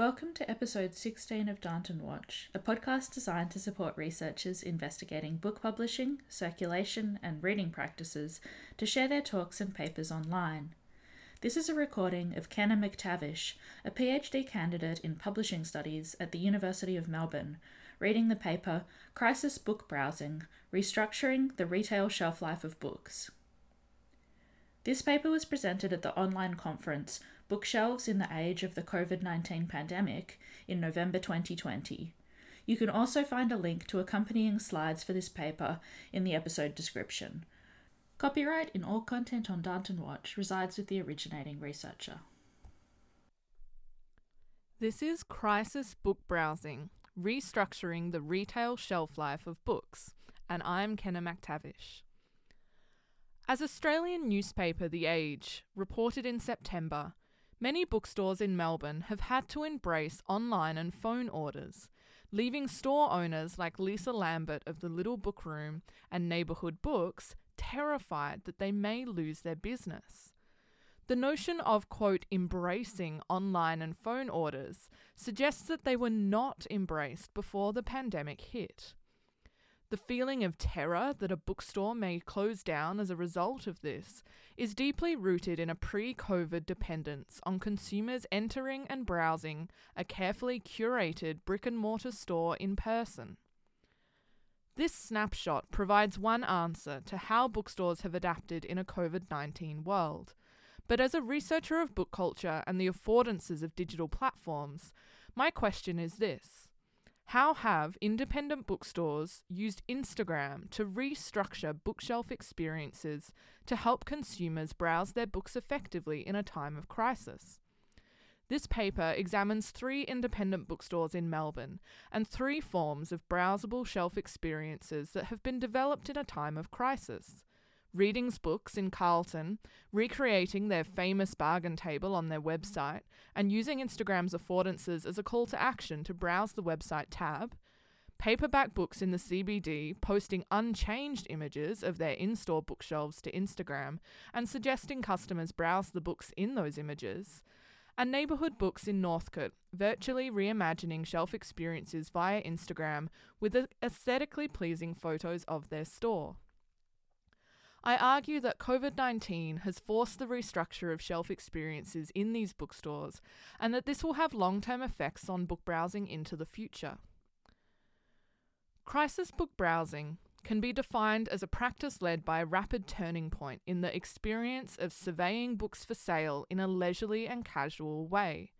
Welcome to episode 16 of Darnton Watch, a podcast designed to support researchers investigating book publishing, circulation, and reading practices to share their talks and papers online. This is a recording of Kenna McTavish, a PhD candidate in publishing studies at the University of Melbourne, reading the paper Crisis Book Browsing Restructuring the Retail Shelf Life of Books. This paper was presented at the online conference Bookshelves in the Age of the COVID 19 Pandemic in November 2020. You can also find a link to accompanying slides for this paper in the episode description. Copyright in all content on Darnton Watch resides with the originating researcher. This is Crisis Book Browsing Restructuring the Retail Shelf Life of Books, and I'm Kenna McTavish. As Australian newspaper The Age reported in September, Many bookstores in Melbourne have had to embrace online and phone orders, leaving store owners like Lisa Lambert of the Little Book Room and Neighbourhood Books terrified that they may lose their business. The notion of, quote, embracing online and phone orders suggests that they were not embraced before the pandemic hit. The feeling of terror that a bookstore may close down as a result of this is deeply rooted in a pre COVID dependence on consumers entering and browsing a carefully curated brick and mortar store in person. This snapshot provides one answer to how bookstores have adapted in a COVID 19 world. But as a researcher of book culture and the affordances of digital platforms, my question is this how have independent bookstores used Instagram to restructure bookshelf experiences to help consumers browse their books effectively in a time of crisis? This paper examines three independent bookstores in Melbourne and three forms of browsable shelf experiences that have been developed in a time of crisis. Readings Books in Carlton, recreating their famous bargain table on their website, and using Instagram's affordances as a call to action to browse the website tab. Paperback Books in the CBD posting unchanged images of their in store bookshelves to Instagram and suggesting customers browse the books in those images. And Neighbourhood Books in Northcote, virtually reimagining shelf experiences via Instagram with aesthetically pleasing photos of their store. I argue that COVID 19 has forced the restructure of shelf experiences in these bookstores and that this will have long term effects on book browsing into the future. Crisis book browsing can be defined as a practice led by a rapid turning point in the experience of surveying books for sale in a leisurely and casual way.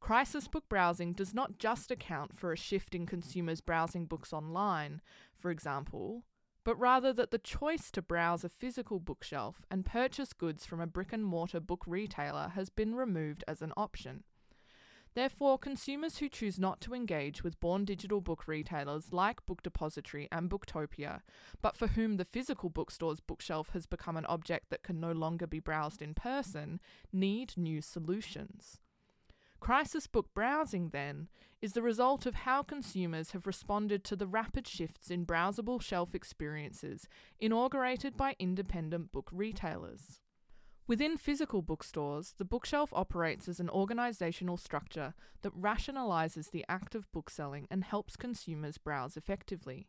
Crisis book browsing does not just account for a shift in consumers browsing books online, for example, but rather that the choice to browse a physical bookshelf and purchase goods from a brick and mortar book retailer has been removed as an option. Therefore, consumers who choose not to engage with born digital book retailers like Book Depository and Booktopia, but for whom the physical bookstore's bookshelf has become an object that can no longer be browsed in person, need new solutions. Crisis book browsing, then, is the result of how consumers have responded to the rapid shifts in browsable shelf experiences inaugurated by independent book retailers. Within physical bookstores, the bookshelf operates as an organisational structure that rationalises the act of bookselling and helps consumers browse effectively.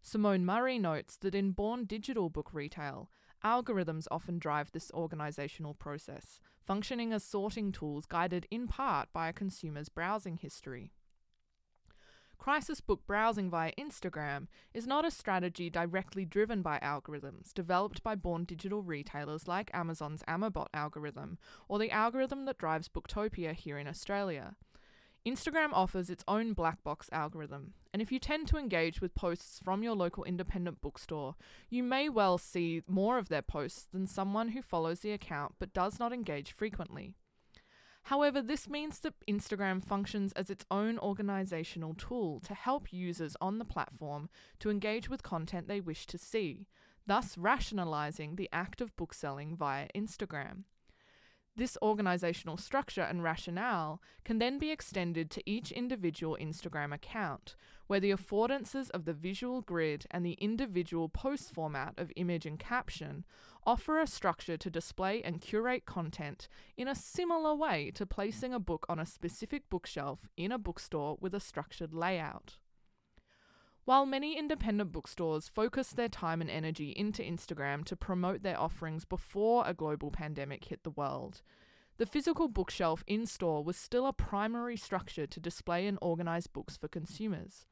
Simone Murray notes that in born digital book retail, algorithms often drive this organisational process, functioning as sorting tools guided in part by a consumer's browsing history. Crisis book browsing via Instagram is not a strategy directly driven by algorithms developed by born digital retailers like Amazon's Amabot algorithm or the algorithm that drives Booktopia here in Australia. Instagram offers its own black box algorithm, and if you tend to engage with posts from your local independent bookstore, you may well see more of their posts than someone who follows the account but does not engage frequently. However, this means that Instagram functions as its own organizational tool to help users on the platform to engage with content they wish to see, thus rationalizing the act of bookselling via Instagram. This organisational structure and rationale can then be extended to each individual Instagram account, where the affordances of the visual grid and the individual post format of image and caption offer a structure to display and curate content in a similar way to placing a book on a specific bookshelf in a bookstore with a structured layout. While many independent bookstores focused their time and energy into Instagram to promote their offerings before a global pandemic hit the world, the physical bookshelf in store was still a primary structure to display and organise books for consumers.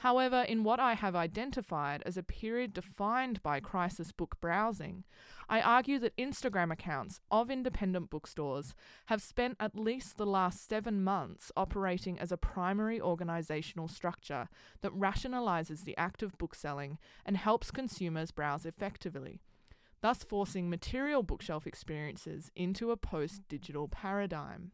However, in what I have identified as a period defined by crisis book browsing, I argue that Instagram accounts of independent bookstores have spent at least the last seven months operating as a primary organisational structure that rationalises the act of bookselling and helps consumers browse effectively, thus forcing material bookshelf experiences into a post digital paradigm.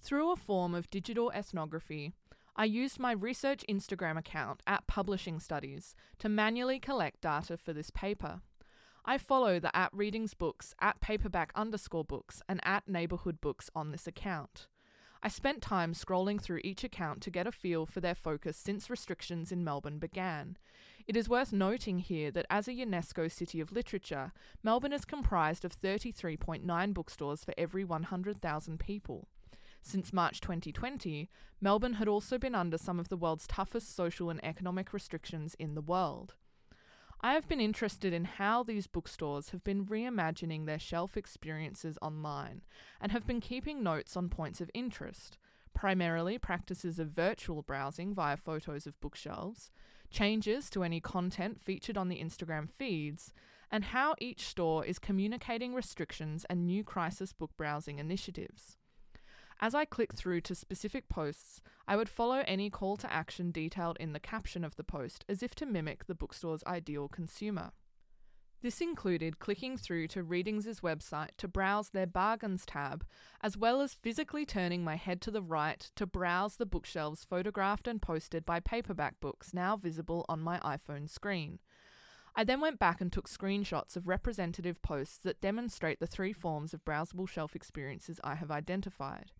Through a form of digital ethnography, I used my research Instagram account at Publishing Studies to manually collect data for this paper. I follow the at Readings Books, at Paperback underscore books, and at Neighbourhood Books on this account. I spent time scrolling through each account to get a feel for their focus since restrictions in Melbourne began. It is worth noting here that as a UNESCO City of Literature, Melbourne is comprised of 33.9 bookstores for every 100,000 people. Since March 2020, Melbourne had also been under some of the world's toughest social and economic restrictions in the world. I have been interested in how these bookstores have been reimagining their shelf experiences online and have been keeping notes on points of interest, primarily practices of virtual browsing via photos of bookshelves, changes to any content featured on the Instagram feeds, and how each store is communicating restrictions and new crisis book browsing initiatives. As I click through to specific posts, I would follow any call to action detailed in the caption of the post as if to mimic the bookstore's ideal consumer. This included clicking through to Readings' website to browse their bargains tab, as well as physically turning my head to the right to browse the bookshelves photographed and posted by paperback books now visible on my iPhone screen. I then went back and took screenshots of representative posts that demonstrate the three forms of browsable shelf experiences I have identified.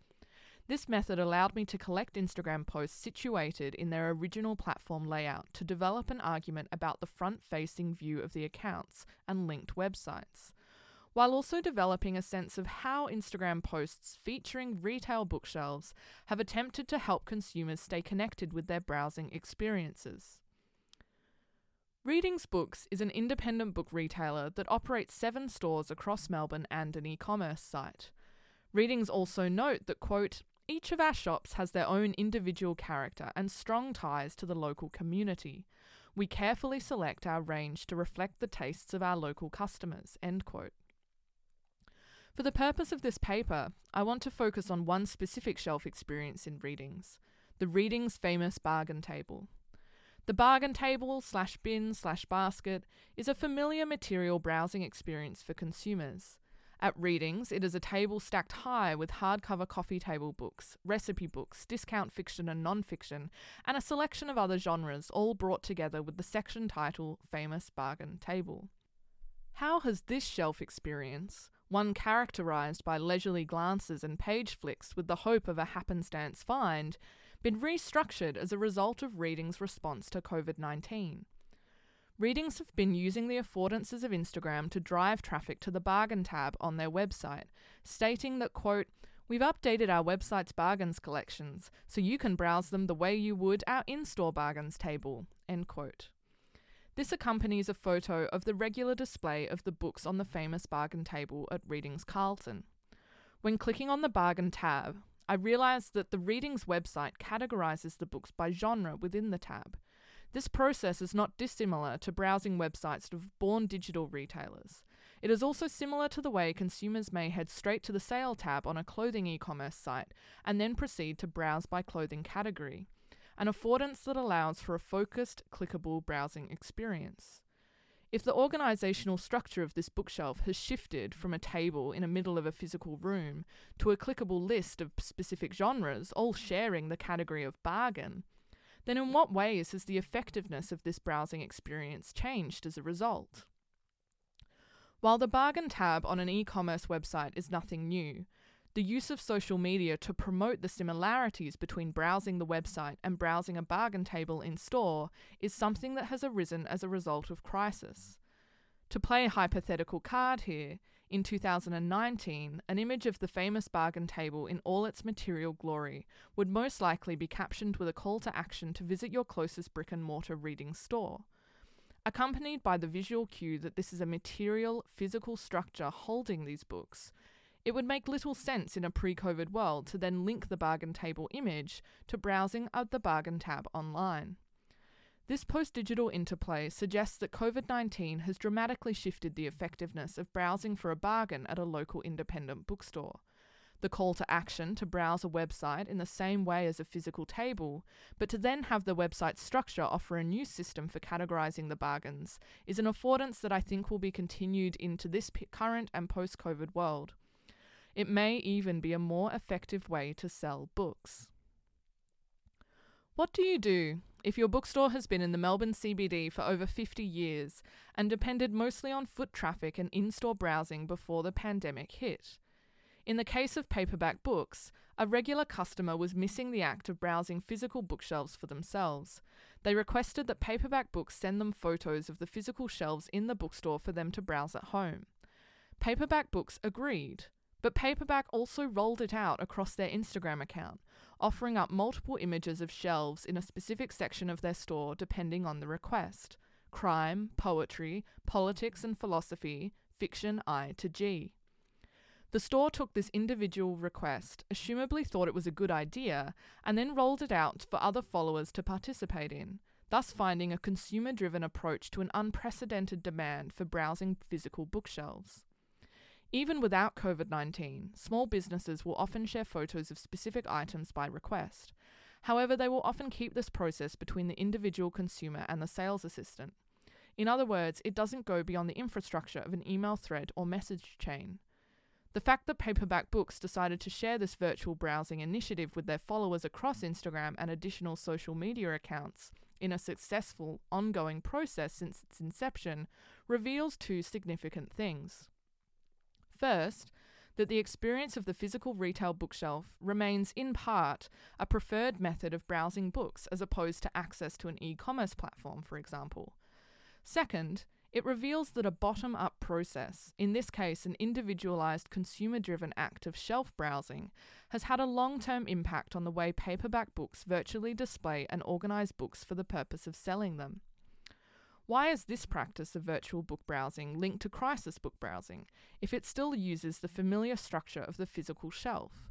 This method allowed me to collect Instagram posts situated in their original platform layout to develop an argument about the front facing view of the accounts and linked websites, while also developing a sense of how Instagram posts featuring retail bookshelves have attempted to help consumers stay connected with their browsing experiences. Readings Books is an independent book retailer that operates seven stores across Melbourne and an e commerce site. Readings also note that, quote, each of our shops has their own individual character and strong ties to the local community. We carefully select our range to reflect the tastes of our local customers. End quote. For the purpose of this paper, I want to focus on one specific shelf experience in Readings the Readings famous bargain table. The bargain table slash bin slash basket is a familiar material browsing experience for consumers. At Readings, it is a table stacked high with hardcover coffee table books, recipe books, discount fiction and non fiction, and a selection of other genres, all brought together with the section title Famous Bargain Table. How has this shelf experience, one characterised by leisurely glances and page flicks with the hope of a happenstance find, been restructured as a result of Reading's response to COVID 19? Readings have been using the affordances of Instagram to drive traffic to the bargain tab on their website, stating that, quote, We've updated our website's bargains collections so you can browse them the way you would our in store bargains table. End quote. This accompanies a photo of the regular display of the books on the famous bargain table at Readings Carlton. When clicking on the bargain tab, I realised that the Readings website categorises the books by genre within the tab. This process is not dissimilar to browsing websites of born digital retailers. It is also similar to the way consumers may head straight to the sale tab on a clothing e commerce site and then proceed to browse by clothing category, an affordance that allows for a focused, clickable browsing experience. If the organisational structure of this bookshelf has shifted from a table in the middle of a physical room to a clickable list of specific genres, all sharing the category of bargain, then in what ways has the effectiveness of this browsing experience changed as a result? While the bargain tab on an e commerce website is nothing new, the use of social media to promote the similarities between browsing the website and browsing a bargain table in store is something that has arisen as a result of crisis. To play a hypothetical card here, in 2019, an image of the famous bargain table in all its material glory would most likely be captioned with a call to action to visit your closest brick and mortar reading store. Accompanied by the visual cue that this is a material, physical structure holding these books, it would make little sense in a pre COVID world to then link the bargain table image to browsing of the bargain tab online. This post digital interplay suggests that COVID 19 has dramatically shifted the effectiveness of browsing for a bargain at a local independent bookstore. The call to action to browse a website in the same way as a physical table, but to then have the website structure offer a new system for categorizing the bargains, is an affordance that I think will be continued into this current and post COVID world. It may even be a more effective way to sell books. What do you do if your bookstore has been in the Melbourne CBD for over 50 years and depended mostly on foot traffic and in store browsing before the pandemic hit? In the case of paperback books, a regular customer was missing the act of browsing physical bookshelves for themselves. They requested that paperback books send them photos of the physical shelves in the bookstore for them to browse at home. Paperback books agreed, but Paperback also rolled it out across their Instagram account, offering up multiple images of shelves in a specific section of their store depending on the request crime, poetry, politics and philosophy, fiction I to G. The store took this individual request, assumably thought it was a good idea, and then rolled it out for other followers to participate in, thus finding a consumer driven approach to an unprecedented demand for browsing physical bookshelves. Even without COVID 19, small businesses will often share photos of specific items by request. However, they will often keep this process between the individual consumer and the sales assistant. In other words, it doesn't go beyond the infrastructure of an email thread or message chain. The fact that Paperback Books decided to share this virtual browsing initiative with their followers across Instagram and additional social media accounts in a successful, ongoing process since its inception reveals two significant things. First, that the experience of the physical retail bookshelf remains in part a preferred method of browsing books as opposed to access to an e commerce platform, for example. Second, it reveals that a bottom up process, in this case an individualized consumer driven act of shelf browsing, has had a long term impact on the way paperback books virtually display and organize books for the purpose of selling them. Why is this practice of virtual book browsing linked to crisis book browsing if it still uses the familiar structure of the physical shelf?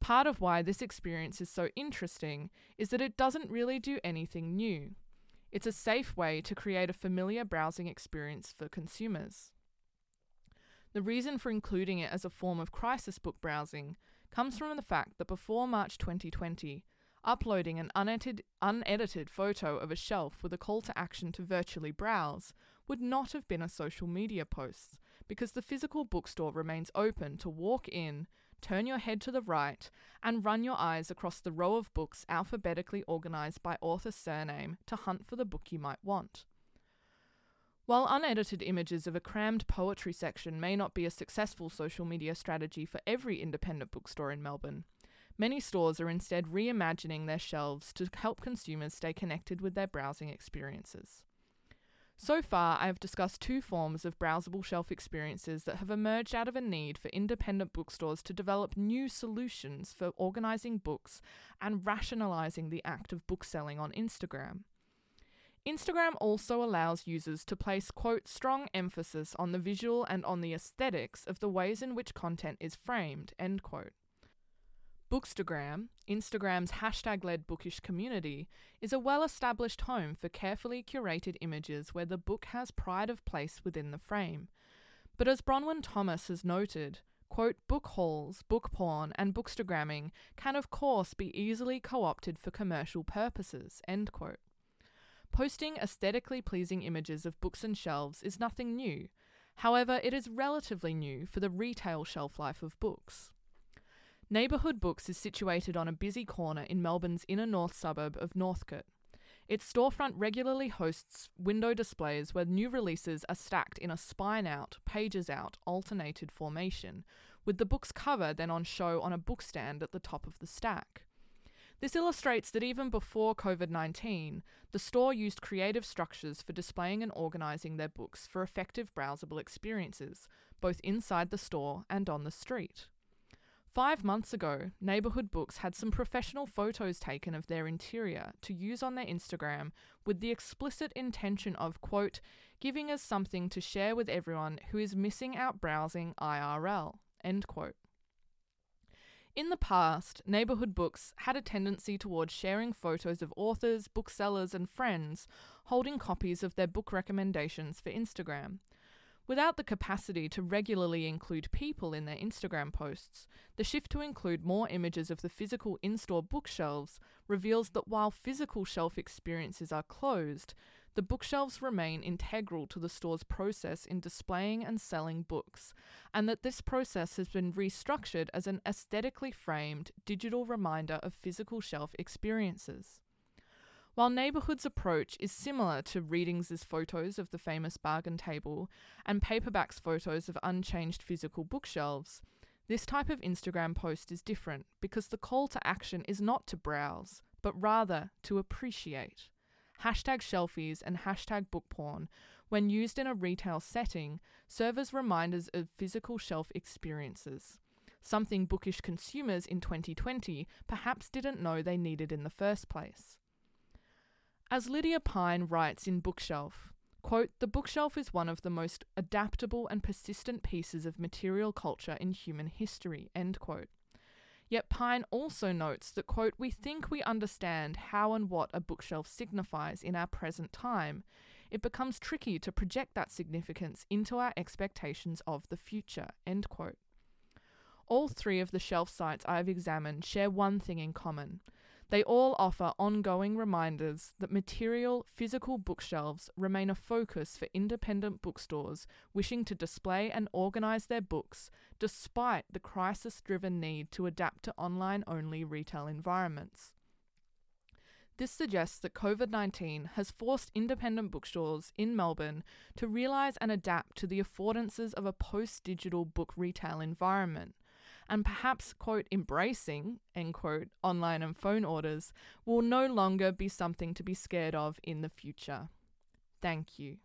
Part of why this experience is so interesting is that it doesn't really do anything new. It's a safe way to create a familiar browsing experience for consumers. The reason for including it as a form of crisis book browsing comes from the fact that before March 2020, uploading an unedited, unedited photo of a shelf with a call to action to virtually browse would not have been a social media post because the physical bookstore remains open to walk in, turn your head to the right, and run your eyes across the row of books alphabetically organized by author surname to hunt for the book you might want. While unedited images of a crammed poetry section may not be a successful social media strategy for every independent bookstore in Melbourne, Many stores are instead reimagining their shelves to help consumers stay connected with their browsing experiences. So far, I have discussed two forms of browsable shelf experiences that have emerged out of a need for independent bookstores to develop new solutions for organizing books and rationalizing the act of bookselling on Instagram. Instagram also allows users to place, quote, strong emphasis on the visual and on the aesthetics of the ways in which content is framed, end quote. Bookstagram, Instagram's hashtag led bookish community, is a well established home for carefully curated images where the book has pride of place within the frame. But as Bronwyn Thomas has noted, quote, book hauls, book porn, and bookstagramming can of course be easily co opted for commercial purposes, end quote. Posting aesthetically pleasing images of books and shelves is nothing new. However, it is relatively new for the retail shelf life of books. Neighbourhood Books is situated on a busy corner in Melbourne's inner north suburb of Northcote. Its storefront regularly hosts window displays where new releases are stacked in a spine out, pages out, alternated formation, with the book's cover then on show on a bookstand at the top of the stack. This illustrates that even before COVID 19, the store used creative structures for displaying and organising their books for effective browsable experiences, both inside the store and on the street. Five months ago, Neighbourhood Books had some professional photos taken of their interior to use on their Instagram with the explicit intention of, quote, giving us something to share with everyone who is missing out browsing IRL, end quote. In the past, Neighbourhood Books had a tendency towards sharing photos of authors, booksellers, and friends holding copies of their book recommendations for Instagram. Without the capacity to regularly include people in their Instagram posts, the shift to include more images of the physical in store bookshelves reveals that while physical shelf experiences are closed, the bookshelves remain integral to the store's process in displaying and selling books, and that this process has been restructured as an aesthetically framed digital reminder of physical shelf experiences. While Neighbourhood's approach is similar to Readings' photos of the famous bargain table and Paperback's photos of unchanged physical bookshelves, this type of Instagram post is different because the call to action is not to browse, but rather to appreciate. Hashtag shelfies and hashtag book porn, when used in a retail setting, serve as reminders of physical shelf experiences, something bookish consumers in 2020 perhaps didn't know they needed in the first place. As Lydia Pyne writes in Bookshelf, quote, the bookshelf is one of the most adaptable and persistent pieces of material culture in human history, end quote. Yet Pine also notes that, quote, we think we understand how and what a bookshelf signifies in our present time. It becomes tricky to project that significance into our expectations of the future, end quote. All three of the shelf sites I have examined share one thing in common. They all offer ongoing reminders that material, physical bookshelves remain a focus for independent bookstores wishing to display and organise their books despite the crisis driven need to adapt to online only retail environments. This suggests that COVID 19 has forced independent bookstores in Melbourne to realise and adapt to the affordances of a post digital book retail environment and perhaps, quote, embracing, end quote, online and phone orders will no longer be something to be scared of in the future. Thank you.